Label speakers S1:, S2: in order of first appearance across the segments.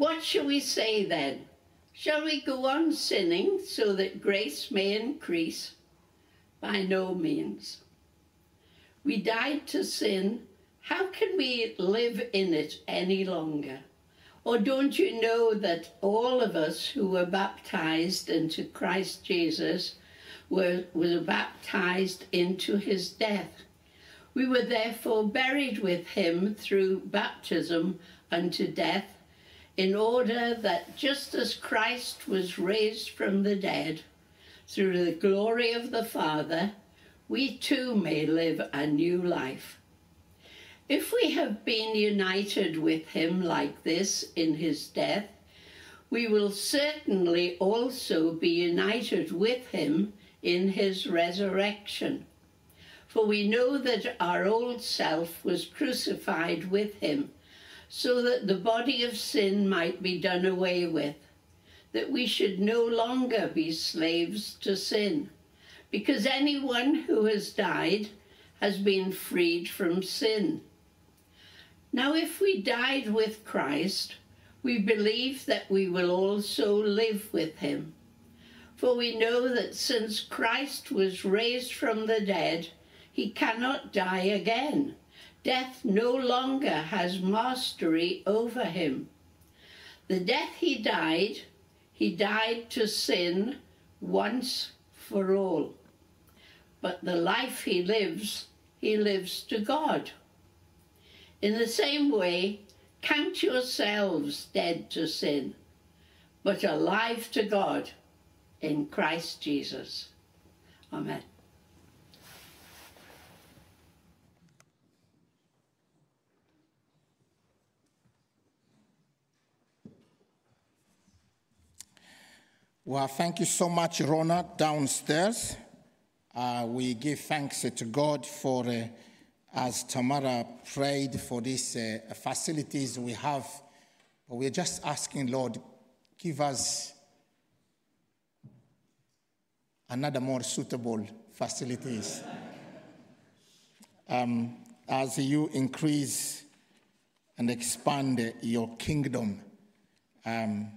S1: What shall we say then? Shall we go on sinning so that grace may increase? By no means. We died to sin. How can we live in it any longer? Or don't you know that all of us who were baptized into Christ Jesus were, were baptized into his death? We were therefore buried with him through baptism unto death, in order that just as Christ was raised from the dead through the glory of the Father, we too may live a new life. If we have been united with him like this in his death, we will certainly also be united with him in his resurrection. For we know that our old self was crucified with him, so that the body of sin might be done away with, that we should no longer be slaves to sin, because anyone who has died has been freed from sin. Now, if we died with Christ, we believe that we will also live with him. For we know that since Christ was raised from the dead, he cannot die again. Death no longer has mastery over him. The death he died, he died to sin once for all. But the life he lives, he lives to God. In the same way, count yourselves dead to sin, but alive to God in Christ Jesus. Amen.
S2: Well, thank you so much, Rona, downstairs. Uh, we give thanks to God for. Uh, as Tamara prayed for these uh, facilities we have, but we're just asking, Lord, give us another more suitable facilities. Um, as you increase and expand your kingdom. Um,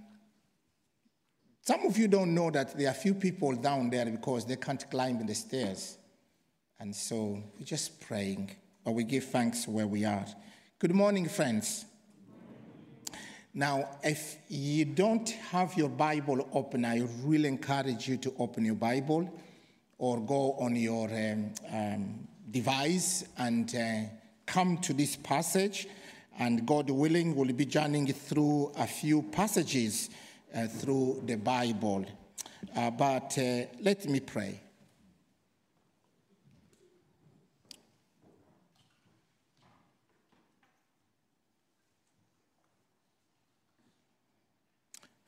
S2: some of you don't know that there are few people down there because they can't climb the stairs. And so we're just praying but we give thanks where we are. Good morning, friends. Now, if you don't have your Bible open, I really encourage you to open your Bible or go on your um, um, device and uh, come to this passage. And God willing, we'll be journeying through a few passages uh, through the Bible. Uh, but uh, let me pray.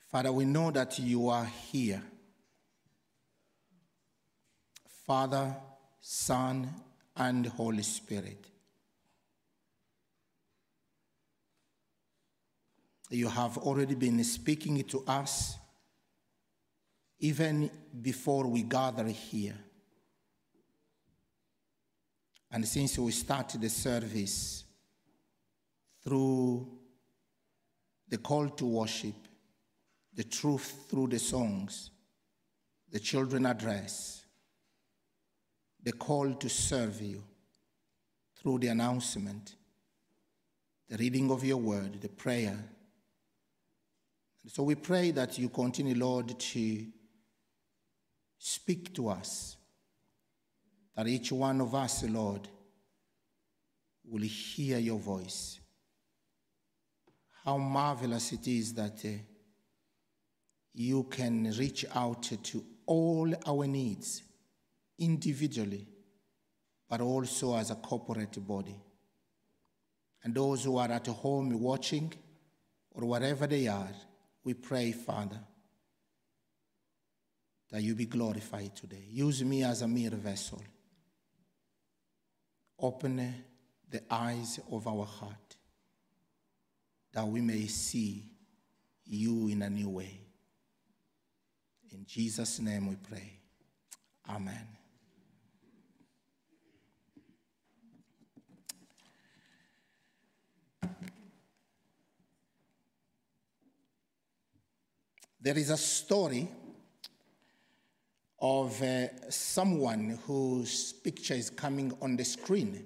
S2: Father, we know that you are here. Father, Son, and Holy Spirit. You have already been speaking to us even before we gather here. And since we started the service through the call to worship, the truth through the songs, the children address, the call to serve you through the announcement, the reading of your word, the prayer. So we pray that you continue, Lord, to speak to us, that each one of us, Lord, will hear your voice. How marvelous it is that. Uh, you can reach out to all our needs individually, but also as a corporate body. And those who are at home watching or wherever they are, we pray, Father, that you be glorified today. Use me as a mere vessel. Open the eyes of our heart that we may see you in a new way. In Jesus' name we pray. Amen. There is a story of uh, someone whose picture is coming on the screen.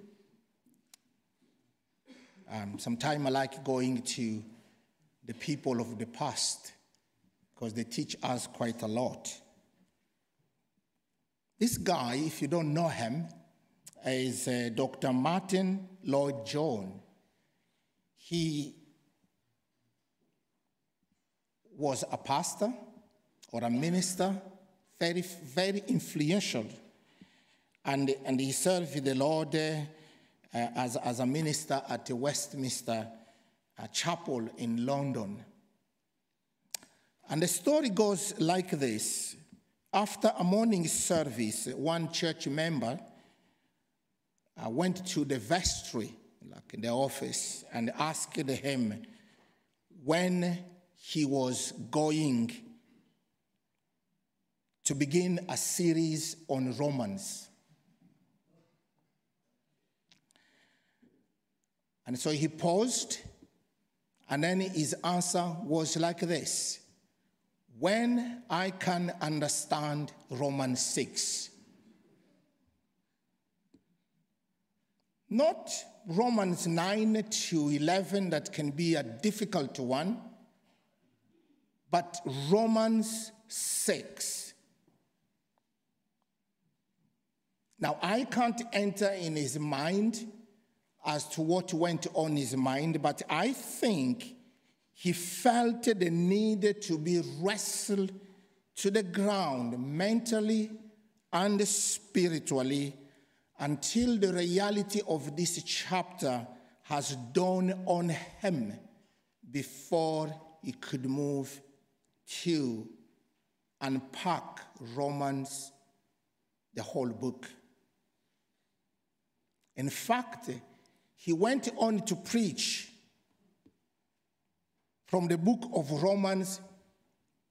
S2: Um, Sometimes I like going to the people of the past because they teach us quite a lot. This guy, if you don't know him, is uh, Dr. Martyn Lloyd Jones. He was a pastor or a minister, very, very influential. And, and he served the Lord uh, as, as a minister at the Westminster uh, Chapel in London. And the story goes like this After a morning service, one church member uh, went to the vestry, like the office, and asked him when he was going to begin a series on Romans. And so he paused, and then his answer was like this When I can understand Romans 6. Not Romans 9 to 11, that can be a difficult one, but Romans 6. Now, I can't enter in his mind as to what went on his mind, but I think he felt the need to be wrestled to the ground mentally and spiritually until the reality of this chapter has dawned on him before he could move to unpack Romans, the whole book. In fact, he went on to preach from the book of Romans.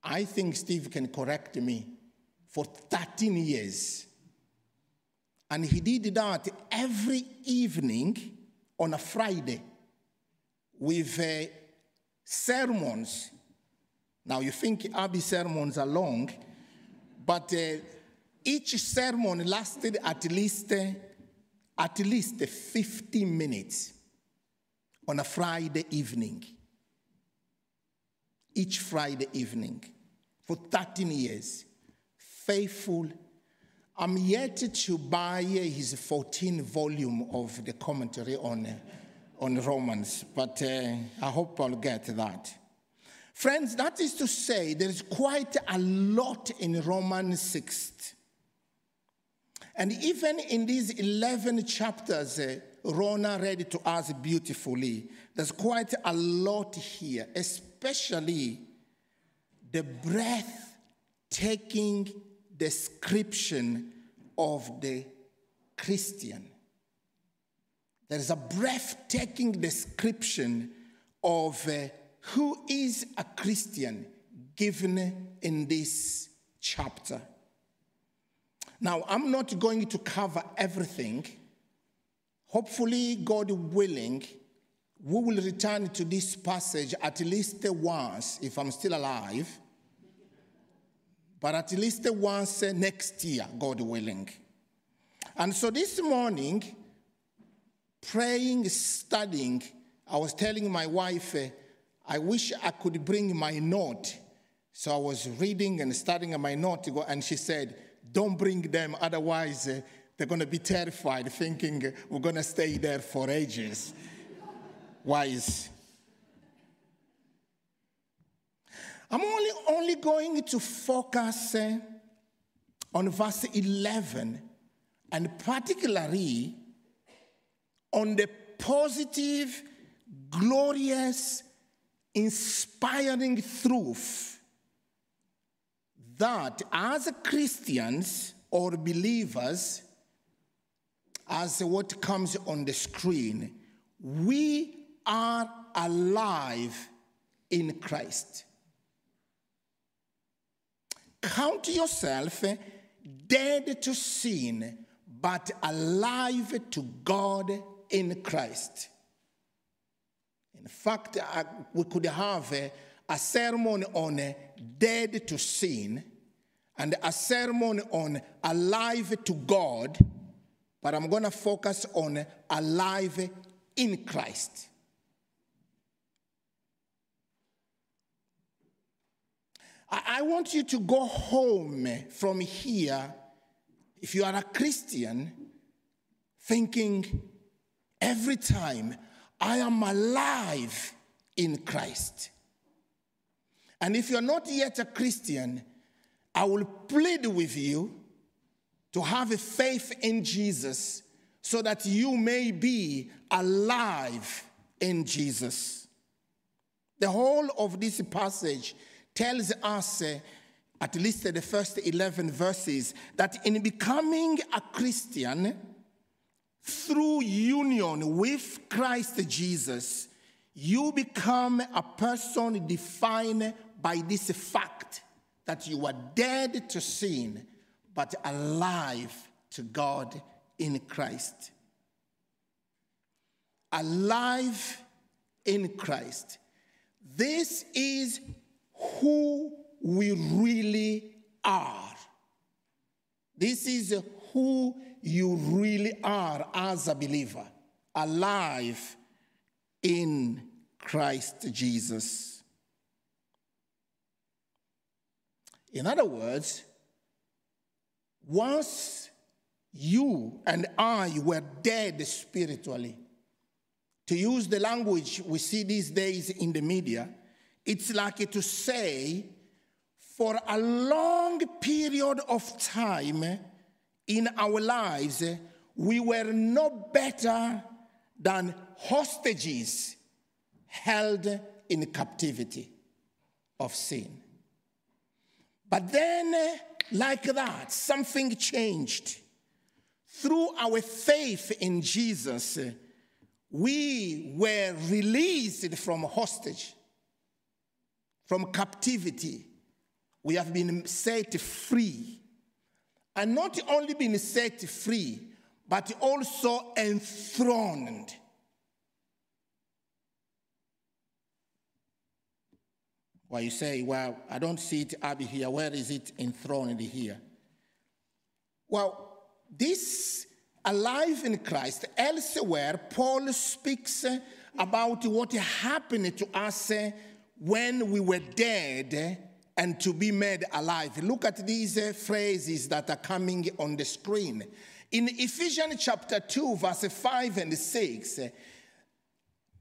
S2: I think Steve can correct me for 13 years. And he did that every evening on a Friday with uh, sermons. Now, you think Abi sermons are long, but uh, each sermon lasted at least, uh, at least 50 minutes on a Friday evening. Each Friday evening for 13 years. Faithful I'm yet to buy his 14 volume of the commentary on, on Romans, but uh, I hope I'll get that. Friends, that is to say, there is quite a lot in Romans 6. And even in these 11 chapters, uh, Rona read to us beautifully, there's quite a lot here, especially the breathtaking description of the Christian. There is a breathtaking description of uh, who is a Christian given in this chapter. Now, I'm not going to cover everything. Hopefully, God willing, we will return to this passage at least once if I'm still alive but at least once next year, God willing. And so this morning, praying, studying, I was telling my wife, uh, I wish I could bring my note. So I was reading and studying my note, and she said, Don't bring them, otherwise, uh, they're going to be terrified, thinking we're going to stay there for ages. Wise. I'm only, only going to focus uh, on verse 11 and particularly on the positive, glorious, inspiring truth that as Christians or believers, as what comes on the screen, we are alive in Christ. Count yourself dead to sin, but alive to God in Christ. Fact, uh, we could have a, a sermon on dead to sin and a sermon on alive to God, but I'm going to focus on alive in Christ. I want you to go home from here, if you are a Christian, thinking every time I am alive in Christ. And if you're not yet a Christian, I will plead with you to have a faith in Jesus so that you may be alive in Jesus. The whole of this passage tells us, uh, at least the first 11 verses, that in becoming a Christian, through union with Christ Jesus, you become a person defined by this fact that you are dead to sin, but alive to God in Christ. Alive in Christ. This is who we really are. This is who you really are as a believer, alive in Christ Jesus. In other words, once you and I were dead spiritually, to use the language we see these days in the media, it's like to say, for a long period of time in our lives, we were no better than hostages held in captivity of sin. But then, like that, something changed. Through our faith in Jesus, we were released from hostage from captivity. We have been set free. And not only been set free, but also enthroned. Well, you say, well, I don't see it up here. Where is it enthroned here? Well, this alive in Christ, elsewhere, Paul speaks about what happened to us when we were dead and to be made alive. Look at these uh, phrases that are coming on the screen. In Ephesians chapter 2, verse 5 and 6, uh,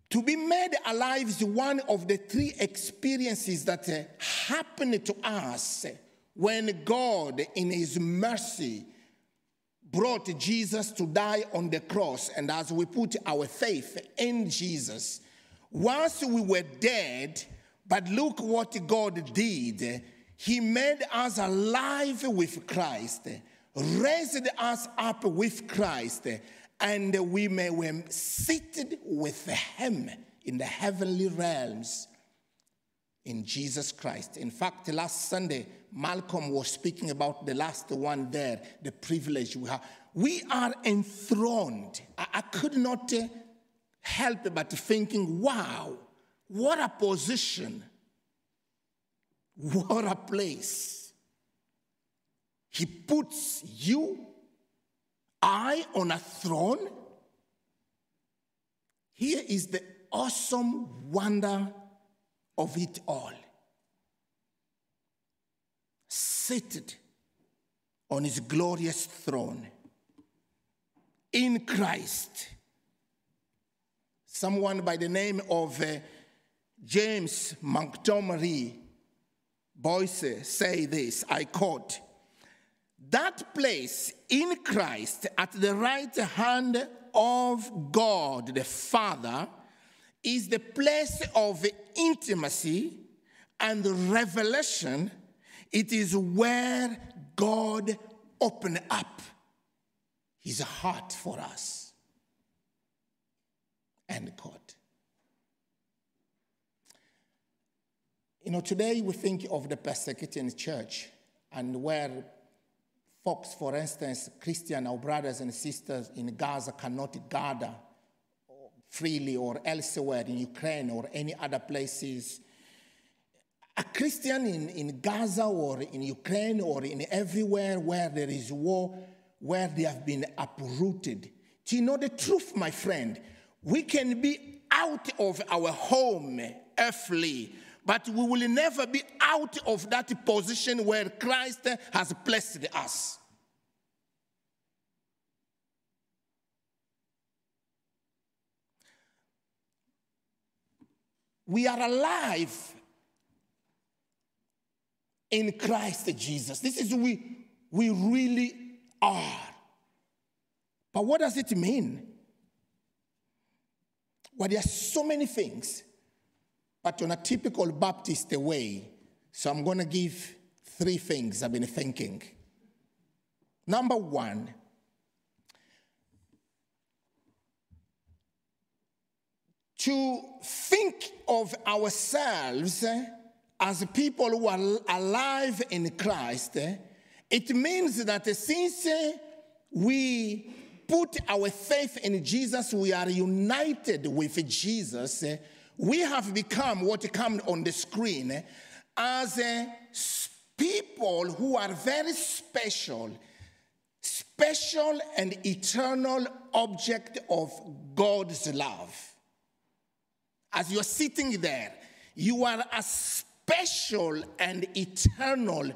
S2: to be made alive is one of the three experiences that uh, happened to us when God, in His mercy, brought Jesus to die on the cross. And as we put our faith in Jesus, once we were dead, but look what God did. He made us alive with Christ, raised us up with Christ, and we may be seated with Him in the heavenly realms in Jesus Christ. In fact, last Sunday, Malcolm was speaking about the last one there, the privilege we have. We are enthroned. I, I could not help but thinking, wow what a position. What a place. He puts you, I, on a throne. Here is the awesome wonder of it all. Seated on his glorious throne in Christ. Someone by the name of uh, James Montgomery Boice say this, I quote, that place in Christ at the right hand of God the Father is the place of intimacy and revelation. It is where God opened up his heart for us. End quote. You know, today we think of the persecuting church and where folks, for instance, Christian, our brothers and sisters in Gaza cannot gather freely or elsewhere in Ukraine or any other places. a Christian in, in Gaza or in Ukraine or in everywhere where there is war, where they have been uprooted. Do you know the truth, my friend? We can be out of our home earthly, but we will never be out of that position where Christ has placed us. We are alive in Christ Jesus. This is who we, we really are. But what does it mean? Well, there are so many things, but on a typical Baptist way. So I'm going to give three things I've been thinking. Number one, to think of ourselves as people who are alive in Christ, it means that since we put our faith in Jesus, we are united with Jesus, we have become what comes on the screen as eh, people who are very special, special and eternal object of God's love. As you're sitting there, you are a special and eternal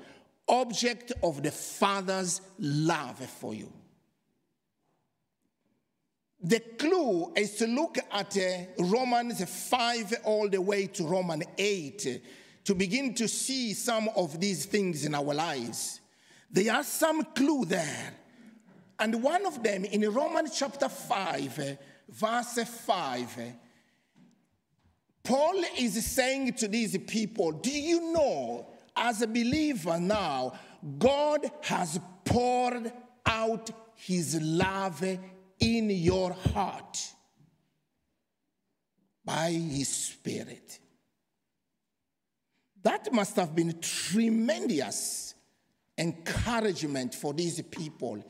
S2: object of the Father's love for you. The clue is to look at uh, Romans 5 all the way to Romans 8 to begin to see some of these things in our lives. There are some clue there. And one of them in Romans chapter 5, uh, verse 5, uh, Paul is saying to these people, Do you know, as a believer now, God has poured out his love in your heart by his spirit? That must have been tremendous encouragement for these people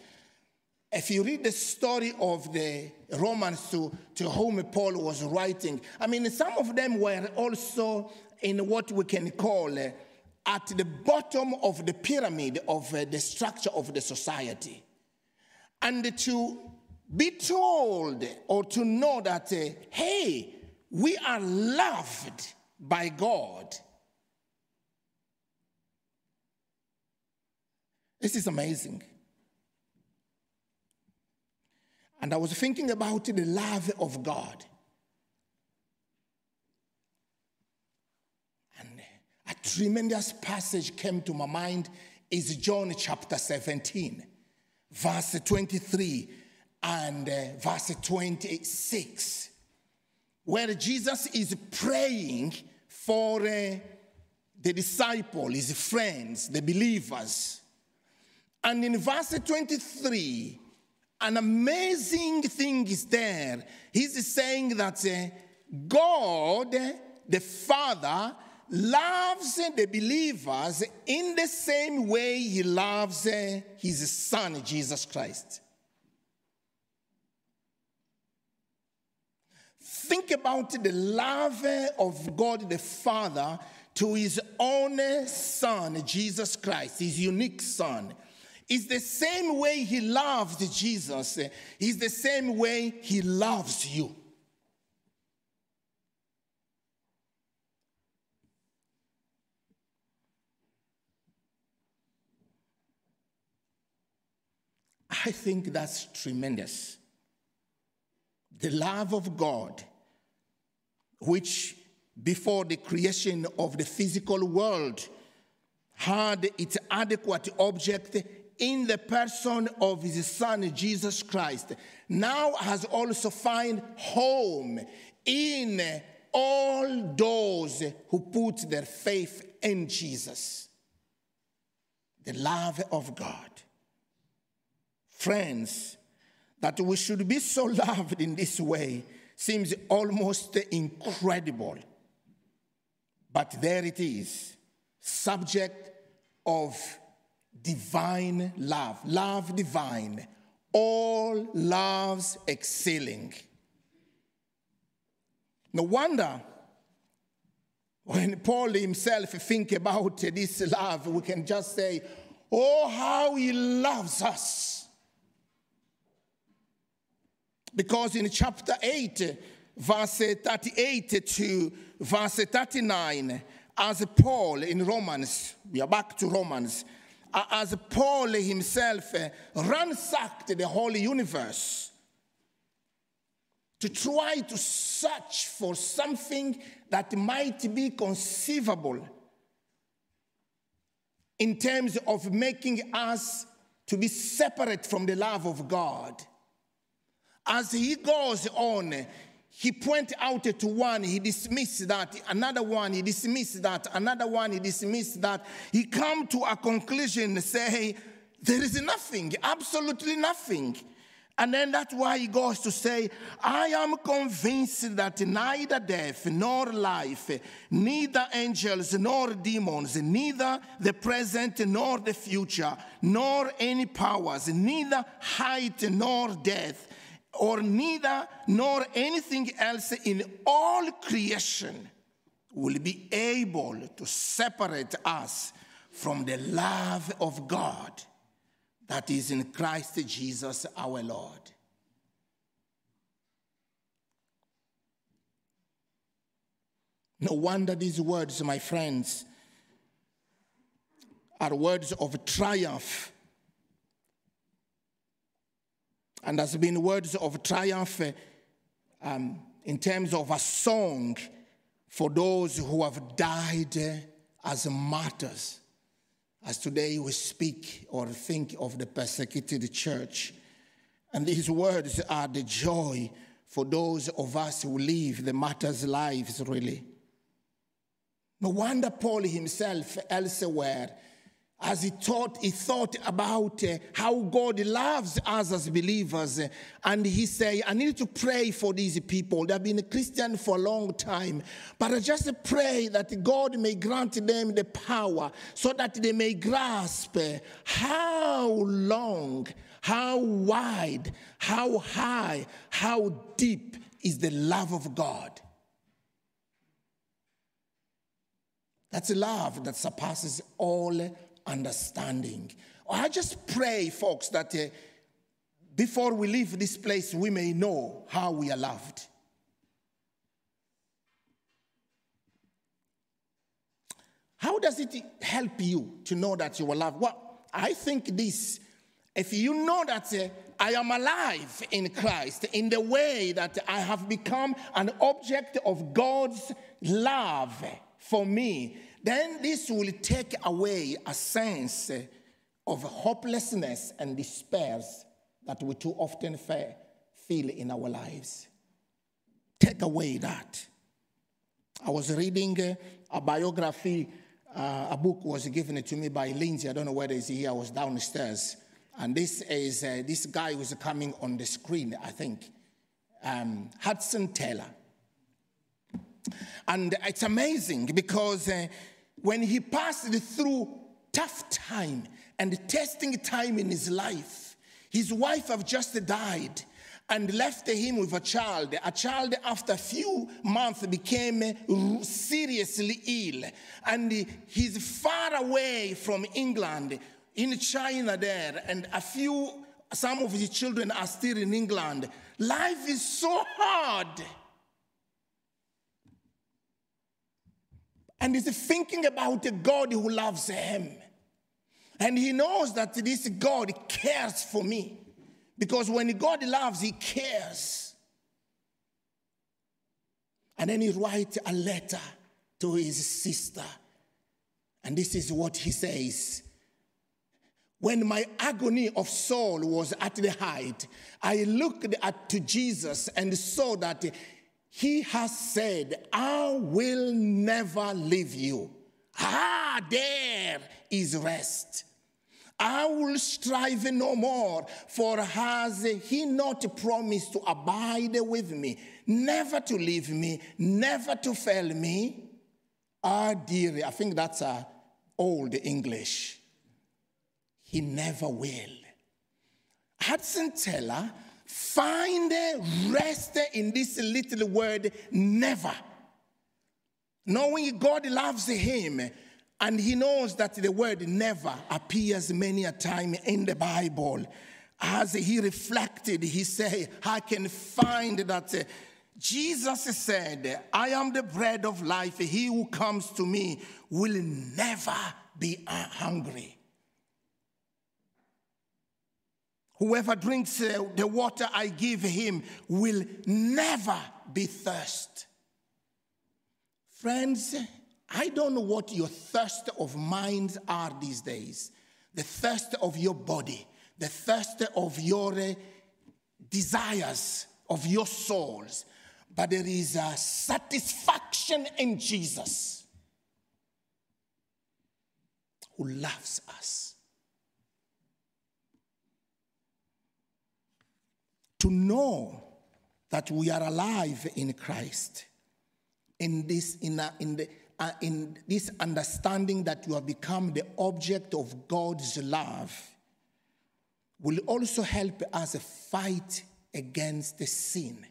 S2: if you read the story of the Romans to, to whom Paul was writing, I mean, some of them were also in what we can call uh, at the bottom of the pyramid of uh, the structure of the society. And to be told or to know that, uh, hey, we are loved by God. This is amazing. And I was thinking about the love of God. And a tremendous passage came to my mind is John chapter 17, verse 23 and uh, verse 26, where Jesus is praying for uh, the disciple, his friends, the believers. And in verse 23, an amazing thing is there. He's saying that uh, God, the Father, loves the believers in the same way he loves uh, his Son, Jesus Christ. Think about the love of God the Father to his own Son, Jesus Christ, his unique Son. It's the same way he loves Jesus, it's the same way he loves you. I think that's tremendous. The love of God, which before the creation of the physical world had its adequate object in the person of his son Jesus Christ now has also found home in all those who put their faith in Jesus. The love of God. Friends, that we should be so loved in this way seems almost incredible. But there it is, subject of divine love, love divine, all loves excelling. No wonder When Paul himself think about this love, we can just say, Oh, how he loves us. Because in chapter 8, verse 38 to verse 39, as Paul in Romans, we are back to Romans, as Paul himself eh, ransacked the whole universe to try to search for something that might be conceivable in terms of making us to be separate from the love of God. As he goes on, he point out to one, he dismissed that, another one, he dismissed that, another one, he dismissed that. He come to a conclusion, say, there is nothing, absolutely nothing. And then that's why he goes to say, I am convinced that neither death nor life, neither angels nor demons, neither the present nor the future, nor any powers, neither height nor depth, or neither nor anything else in all creation will be able to separate us from the love of God that is in Christ Jesus our Lord. No wonder these words, my friends, are words of triumph. And has been words of triumph um, in terms of a song for those who have died as martyrs. As today we speak or think of the persecuted church. And these words are the joy for those of us who live the martyrs' lives, really. No wonder Paul himself, elsewhere, as he thought, he thought about uh, how God loves us as believers. And he said, I need to pray for these people. They've been a Christian for a long time. But I just pray that God may grant them the power so that they may grasp uh, how long, how wide, how high, how deep is the love of God. That's a love that surpasses all understanding. I just pray, folks, that uh, before we leave this place, we may know how we are loved. How does it help you to know that you are loved? Well, I think this if you know that uh, I am alive in Christ in the way that I have become an object of God's love for me, then this will take away a sense of hopelessness and despair that we too often feel in our lives. Take away that. I was reading a biography, uh, a book was given to me by Lindsay. I don't know whether it's here, I was downstairs. And this is uh, this guy who's coming on the screen, I think, um, Hudson Taylor. And it's amazing because uh, when he passed through tough time and testing time in his life, his wife have just died and left him with a child. A child, after a few months, became seriously ill. And he's far away from England, in China there, and a few, some of his children are still in England. Life is so hard. And he's thinking about a God who loves him. And he knows that this God cares for me. Because when God loves, he cares. And then he writes a letter to his sister. And this is what he says. When my agony of soul was at the height, I looked at to Jesus and saw that he has said, I will never leave you. Ah, there is rest. I will strive no more, for has he not promised to abide with me, never to leave me, never to fail me? Ah, dear, I think that's a old English. He never will. Hudson Taylor Find rest in this little word, never. knowing God loves him, and he knows that the word never appears many a time in the Bible. As he reflected, he said, I can find that uh, Jesus said, I am the bread of life. He who comes to me will never be hungry. Whoever drinks uh, the water I give him will never be thirst. Friends, I don't know what your thirst of minds are these days. The thirst of your body, the thirst of your uh, desires, of your souls. But there is a satisfaction in Jesus who loves us. To know that we are alive in Christ, in this, in, a, in, the, uh, in this understanding that you have become the object of God's love, will also help us fight against the sin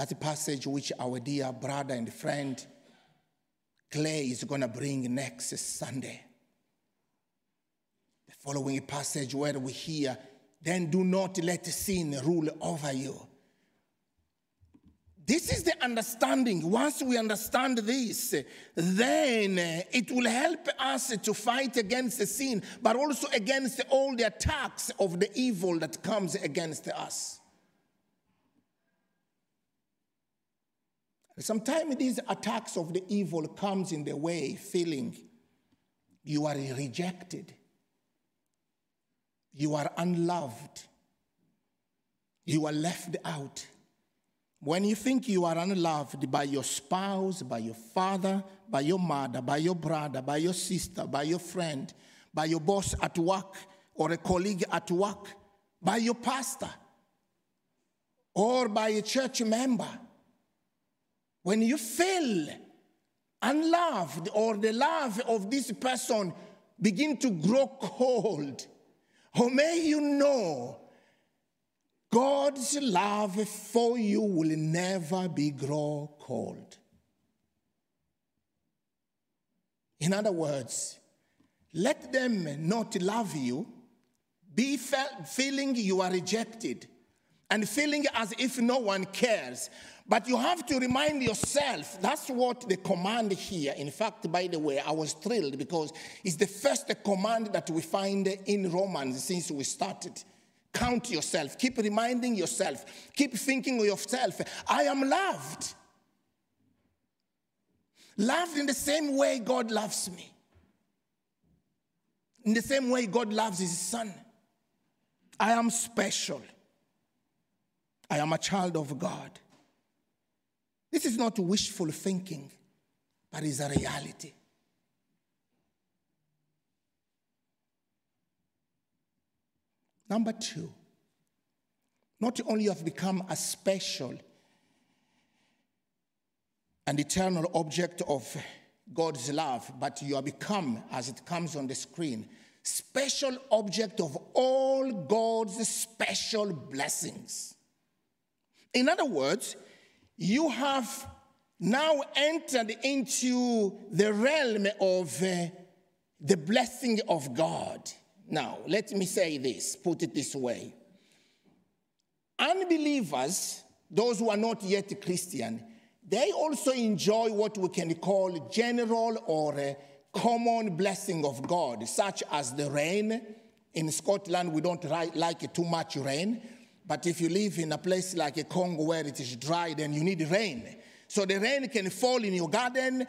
S2: That passage which our dear brother and friend Clay is going to bring next Sunday. The following passage where we hear, then do not let sin rule over you. This is the understanding. Once we understand this, then uh, it will help us to fight against the sin, but also against all the attacks of the evil that comes against us. Sometimes these attacks of the evil comes in the way, feeling you are rejected, you are unloved, you are left out. When you think you are unloved by your spouse, by your father, by your mother, by your brother, by your sister, by your friend, by your boss at work, or a colleague at work, by your pastor, or by a church member, when you feel unloved or the love of this person begin to grow cold, or may you know God's love for you will never be grow cold. In other words, let them not love you, be feeling you are rejected, and feeling as if no one cares. But you have to remind yourself that's what the command here. In fact, by the way, I was thrilled because it's the first command that we find in Romans since we started. Count yourself. Keep reminding yourself. Keep thinking of yourself. I am loved. Loved in the same way God loves me. In the same way God loves his son. I am special. I am a child of God. This is not wishful thinking, but is a reality. Number two, not only have become a special and eternal object of God's love, but you have become, as it comes on the screen, special object of all God's special blessings. In other words, you have now entered into the realm of uh, the blessing of God. Now, let me say this, put it this way. Unbelievers, those who are not yet Christian, they also enjoy what we can call general or uh, common blessing of God, such as the rain. In Scotland, we don't like too much rain. But if you live in a place like a Congo where it is dry, then you need rain. So the rain can fall in your garden,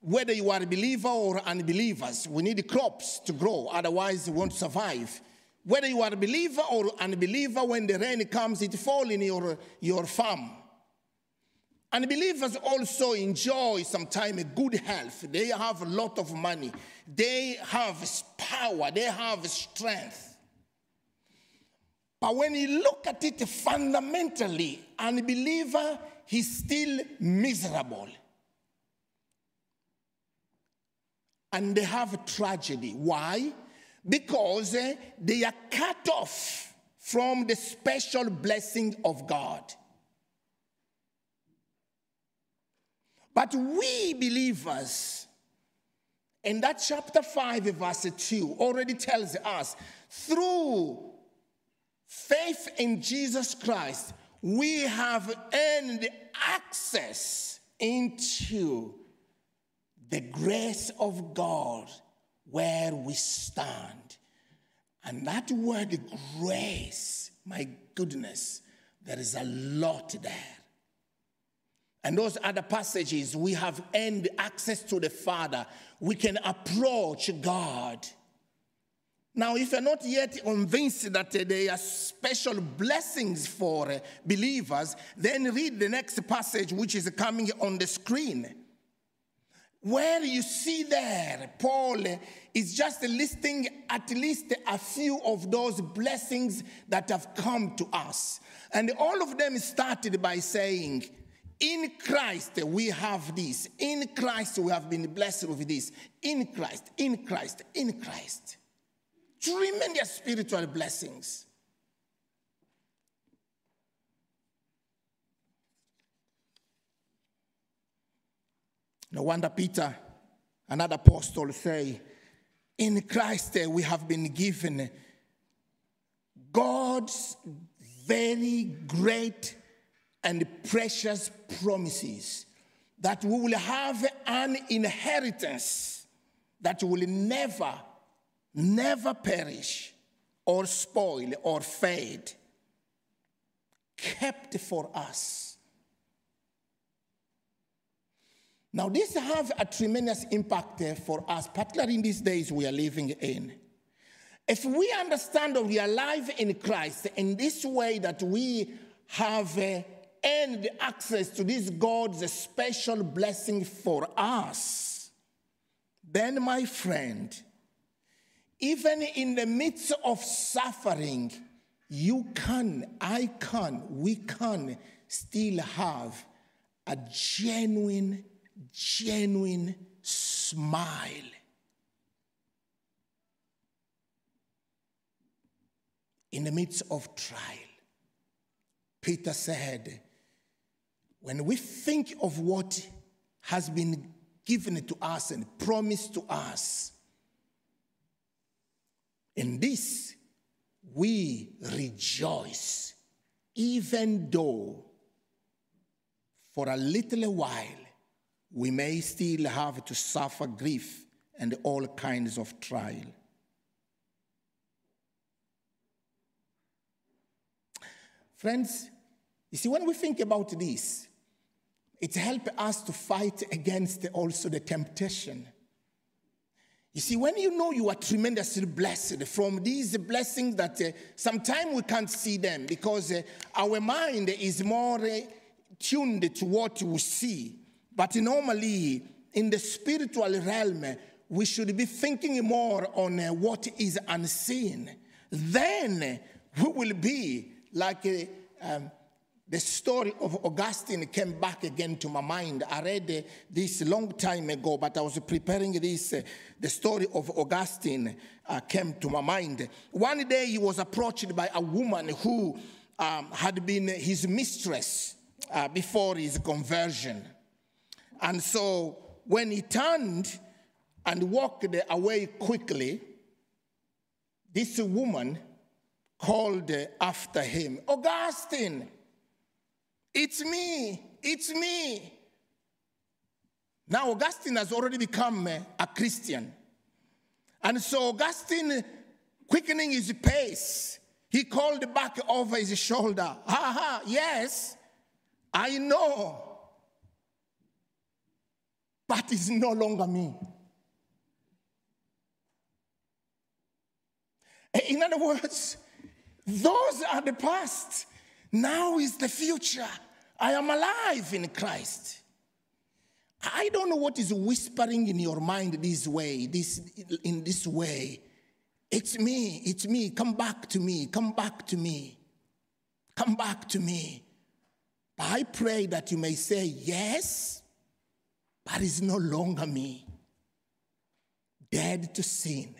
S2: whether you are a believer or unbelievers. We need crops to grow, otherwise, we won't survive. Whether you are a believer or unbeliever, when the rain comes, it falls in your, your farm. Unbelievers also enjoy sometimes a good health. They have a lot of money. They have power. They have strength. But when you look at it fundamentally, unbeliever, he's still miserable. And they have tragedy. Why? Because uh, they are cut off from the special blessing of God. But we believers, in that chapter 5, verse 2, already tells us through faith in Jesus Christ, we have earned access into the grace of God where we stand. And that word grace, my goodness, there is a lot there. And those other passages, we have earned access to the Father. We can approach God. Now, if you're not yet convinced that uh, there are special blessings for uh, believers, then read the next passage, which is coming on the screen. Where you see there, Paul uh, is just listing at least a few of those blessings that have come to us. And all of them started by saying, in Christ we have this. In Christ we have been blessed with this. In Christ, in Christ, in Christ. Tremendous spiritual blessings. No wonder Peter, another apostle, say, in Christ eh, we have been given God's very great and precious promises that we will have an inheritance that will never, never perish or spoil or fade, kept for us. Now, this have a tremendous impact eh, for us, particularly in these days we are living in. If we understand that we are alive in Christ in this way that we have eh, and the access to this God's special blessing for us, then, my friend, even in the midst of suffering, you can, I can, we can still have a genuine, genuine smile. In the midst of trial, Peter said, when we think of what has been given to us and promised to us, in this we rejoice, even though for a little while we may still have to suffer grief and all kinds of trial. Friends, you see, when we think about this, it helps us to fight against also the temptation. You see, when you know you are tremendously blessed from these blessings that uh, sometimes we can't see them because uh, our mind is more uh, tuned to what we see. But normally, in the spiritual realm, we should be thinking more on uh, what is unseen. Then we will be like uh, um, the story of Augustine came back again to my mind. I read this long time ago, but I was preparing this. Uh, the story of Augustine uh, came to my mind. One day he was approached by a woman who um, had been his mistress uh, before his conversion. And so when he turned and walked away quickly, this woman called after him, Augustine. It's me. It's me. Now, Augustine has already become a Christian. And so, Augustine, quickening his pace, he called back over his shoulder, Ha ha, yes, I know. But it's no longer me. In other words, those are the past. Now is the future. I am alive in Christ. I don't know what is whispering in your mind this way, this in this way. It's me, it's me. Come back to me, come back to me. Come back to me. I pray that you may say, Yes, but it's no longer me. Dead to sin,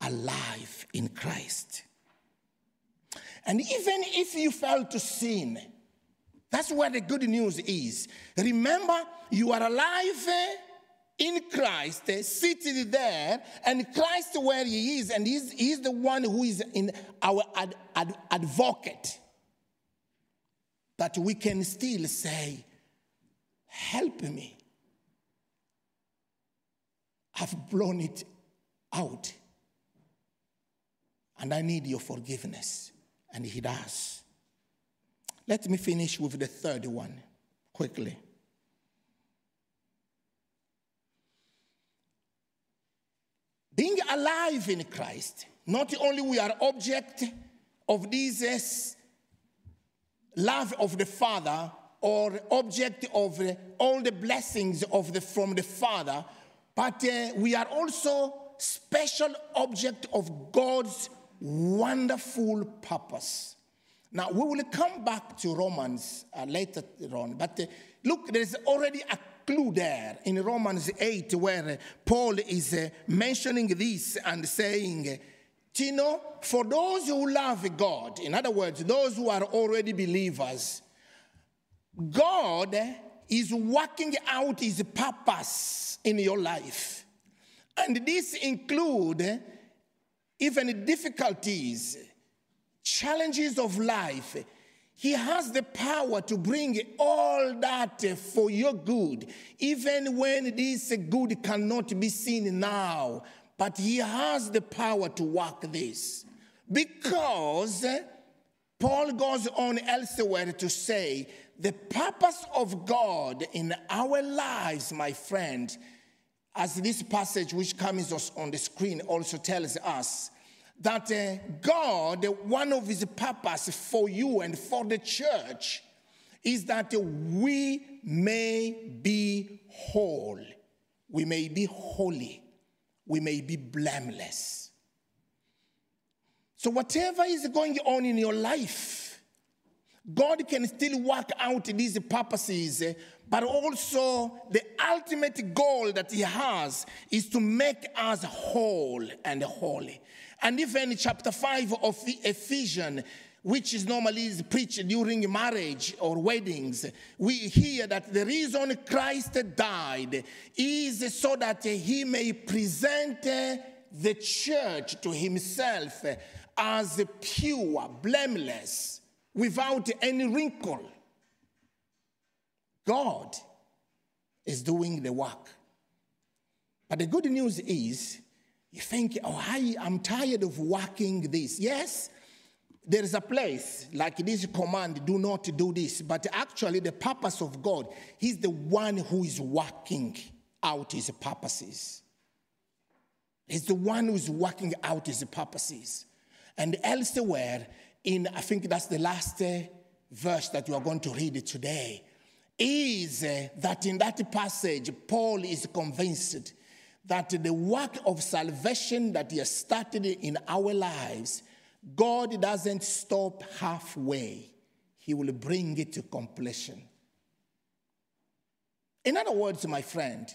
S2: alive in Christ. And even if you fell to sin, That's where the good news is. Remember, you are alive eh, in Christ, eh, seated there, and Christ where He is, and He's, he's the one who is in our ad, ad, advocate. That we can still say, Help me. I've blown it out. And I need your forgiveness. And He does. Let me finish with the third one quickly. Being alive in Christ, not only we are object of this love of the Father or object of all the blessings of the, from the Father, but uh, we are also special object of God's wonderful purpose. Now, we will come back to Romans uh, later on, but uh, look, there's already a clue there in Romans 8 where uh, Paul is uh, mentioning this and saying, Tino, for those who love God, in other words, those who are already believers, God is working out his purpose in your life. And this include even difficulties challenges of life, he has the power to bring all that for your good, even when this good cannot be seen now. But he has the power to work this. Because Paul goes on elsewhere to say, the purpose of God in our lives, my friend, as this passage which comes on the screen also tells us, that uh, God, one of his purpose for you and for the church is that we may be whole, we may be holy, we may be blameless. So, whatever is going on in your life, God can still work out these purposes, but also the ultimate goal that He has is to make us whole and holy. And even chapter 5 of Ephesians, which is normally preached during marriage or weddings, we hear that the reason Christ died is so that he may present the church to himself as pure, blameless, without any wrinkle. God is doing the work. But the good news is you think, oh, I, I'm tired of working this. Yes, there is a place like this command, do not do this. But actually, the purpose of God, He's the one who is working out His purposes. He's the one who's working out His purposes. And elsewhere, in I think that's the last uh, verse that you are going to read today, is uh, that in that passage, Paul is convinced that the work of salvation that He has started in our lives, God doesn't stop halfway, He will bring it to completion. In other words, my friend,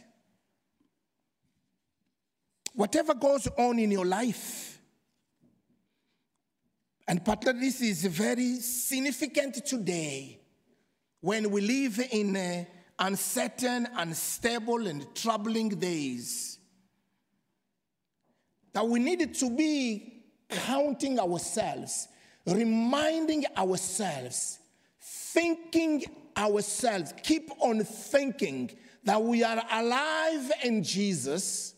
S2: whatever goes on in your life, and partly this is very significant today when we live in uh, uncertain, unstable, and troubling days that we needed to be counting ourselves, reminding ourselves, thinking ourselves, keep on thinking that we are alive in Jesus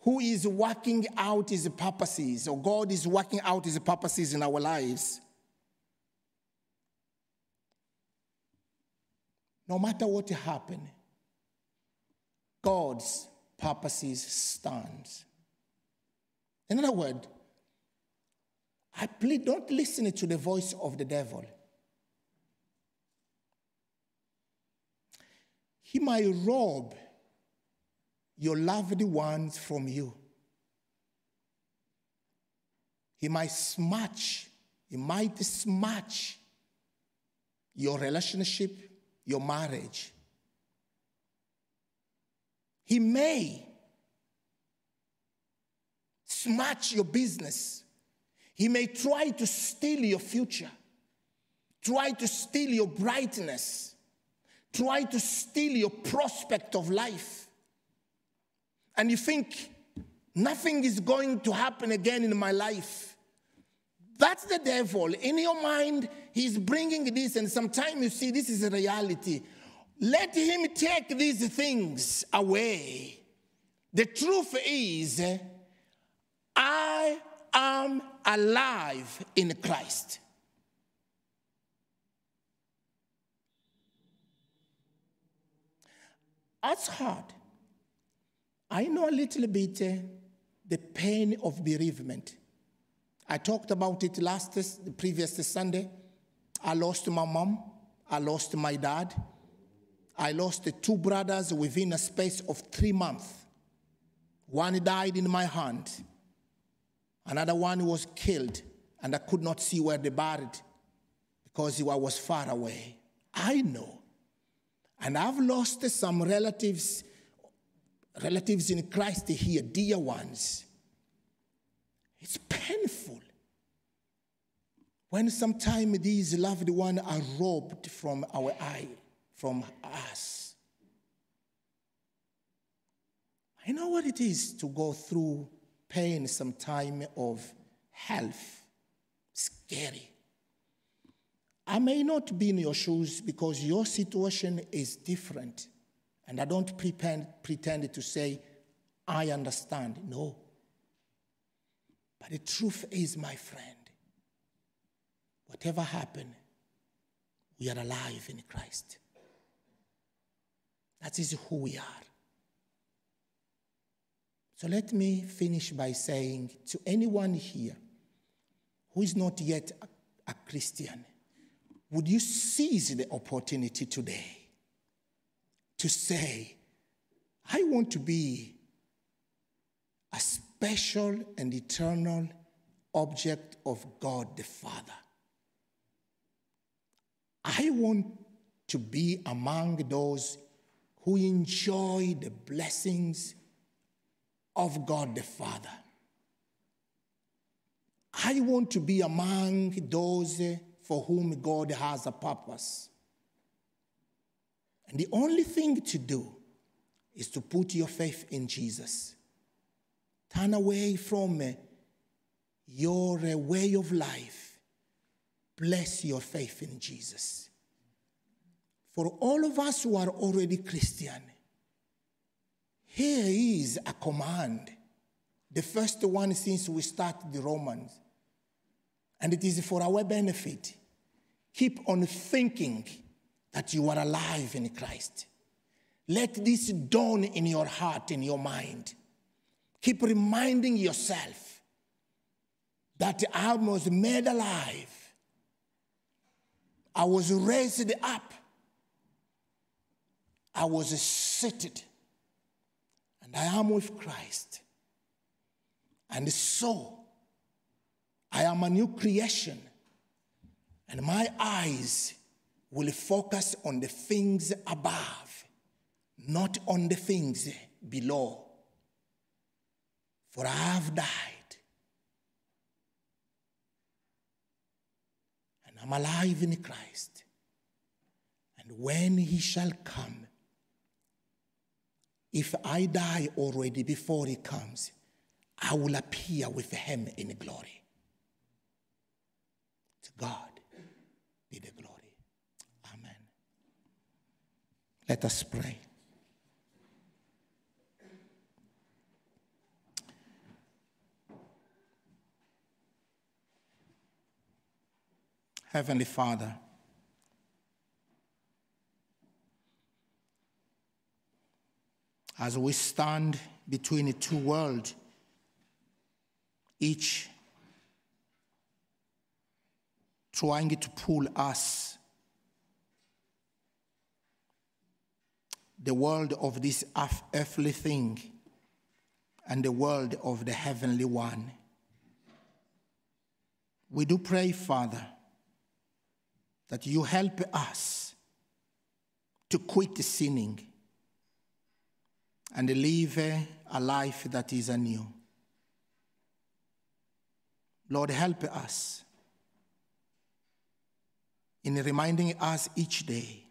S2: who is working out his purposes, or God is working out his purposes in our lives. No matter what happens, God's purposes stands. In other words, I plead, don't listen to the voice of the devil. He might rob your loved ones from you. He might smash, he might smash your relationship, your marriage. He may smash your business. He may try to steal your future, try to steal your brightness, try to steal your prospect of life. And you think, nothing is going to happen again in my life. That's the devil. In your mind, he's bringing this, and sometimes you see this is a reality. Let him take these things away. The truth is, am alive in Christ. That's hard. I know a little bit uh, the pain of bereavement. I talked about it last the previous Sunday. I lost my mom. I lost my dad. I lost two brothers within a space of three months. One died in my hand. Another one was killed, and I could not see where they buried because I was far away. I know. And I've lost some relatives, relatives in Christ here, dear ones. It's painful when sometimes these loved ones are robbed from our eye, from us. I know what it is to go through pain, some time of health. Scary. I may not be in your shoes because your situation is different. And I don't pretend, pretend to say, I understand. No. But the truth is, my friend, whatever happened, we are alive in Christ. That is who we are. So let me finish by saying to anyone here who is not yet a, a Christian, would you seize the opportunity today to say, I want to be a special and eternal object of God the Father. I want to be among those who enjoy the blessings of God the Father. I want to be among those for whom God has a purpose. And the only thing to do is to put your faith in Jesus. Turn away from your way of life. Bless your faith in Jesus. For all of us who are already Christian, here is a command. The first one since we start the Romans. And it is for our benefit. Keep on thinking that you are alive in Christ. Let this dawn in your heart, in your mind. Keep reminding yourself that I was made alive. I was raised up. I was seated and I am with Christ. And so, I am a new creation, and my eyes will focus on the things above, not on the things below. For I have died, and I'm alive in Christ. And when he shall come, if I die already before he comes, I will appear with him in glory. To God be the glory. Amen. Let us pray. Heavenly Father, as we stand between the two worlds, each trying to pull us the world of this earthly thing and the world of the heavenly one. We do pray, Father, that you help us to quit sinning and live a life that is anew. Lord, help us in reminding us each day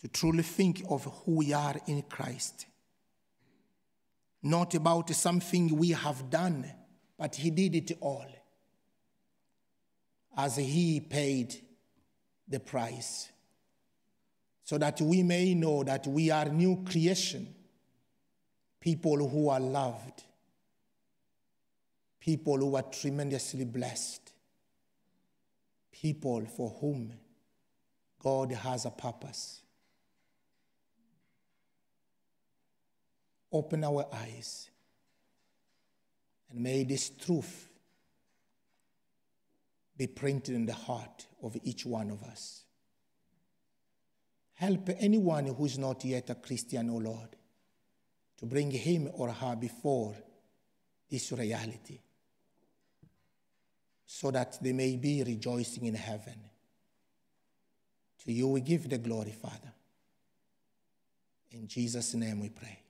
S2: to truly think of who we are in Christ. Not about something we have done, but He did it all as He paid the price, so that we may know that we are new creation, people who are loved, people who are tremendously blessed, people for whom God has a purpose. Open our eyes and may this truth be printed in the heart of each one of us. Help anyone who is not yet a Christian, O Lord, to bring him or her before this reality so that they may be rejoicing in heaven. To you we give the glory, Father. In Jesus' name we pray.